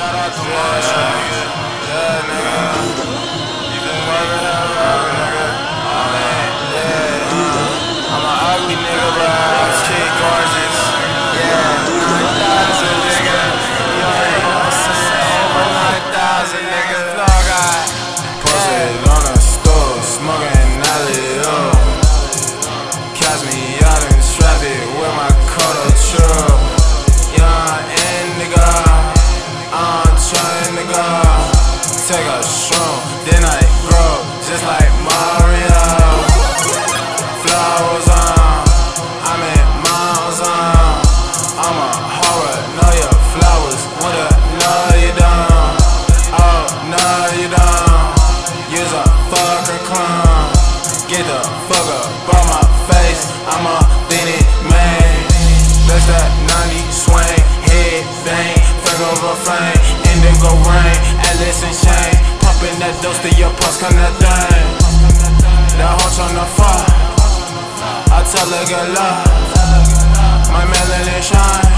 Shout out to. Yeah, nigga. You been nigga. Oh, uh, man. Yeah. I'm an ugly nigga, but I'm kid gorgeous. Yeah. 9,000, nigga. Over 9,000, nigga. On the store, smoking. Catch me out in traffic with my truck. Take a shroom, then I grow just like dose your pulse, come that thing. That horse on the fire. I tell her good luck. My melanin shine.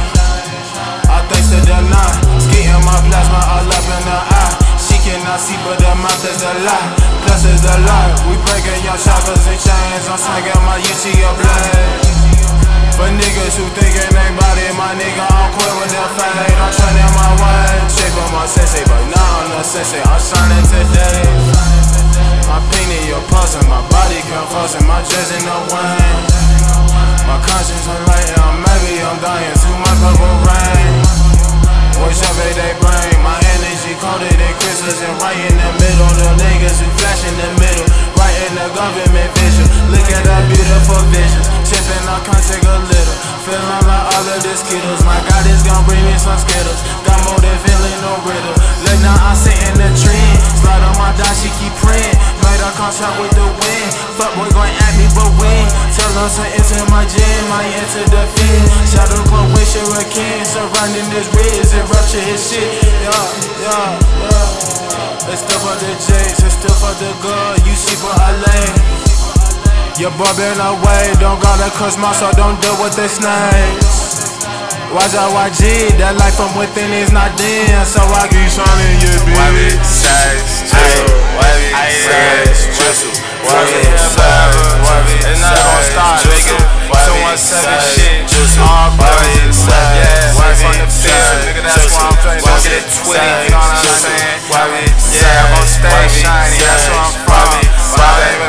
I thanks to the night. Skating my plasma all up in the eye. She cannot see, but the mouth is a lie. Plus is a lie. We breaking your shackles and chains. I'm swinging my Uchiha blade. For niggas who thinking they body, my nigga, I'm quit with that fade. I'm trending my way. Straight from my sensei, sensei. I'm shining today. My in pulse and my body confusing. My dress in the wind. My conscience enlightened. I'm maybe I'm dying. Too much purple rain. Voice every day brain. My energy colder than crystals and right in the middle. The niggas who flash in the middle. Right in the government vision. Look at that beautiful vision. Tipping, I can't take a little. Feeling like all of the skittles. My God is gonna bring me some skittles. Fuck boy going at me, but we Tell us to enter my gym. I enter the field. Shadow clone with shuriken. Surrounding this ridge and rupture his shit. Yeah, yeah, yeah. It's still for the J's, it's still for the good. You see for LA. Your boy been away, don't gotta cuss my soul, don't deal with the snakes. Watch out, YG, that life from within is not dim, so I keep shining your Wabi, bitch. size. Wabi, size, jizzle. Wabi, size, wabi, It's not gonna size, stop, jizzle. nigga. Wabi, 217 size, shit. jizzle. All Wabi, brothers. size, Yeah, wabi, from the field, size, nigga, that's why I'm playing. Don't Wabi, get it twisted, size, you know what I'm jizzle. saying? Wabi, Yeah, I'm on stage shining, that's where I'm from.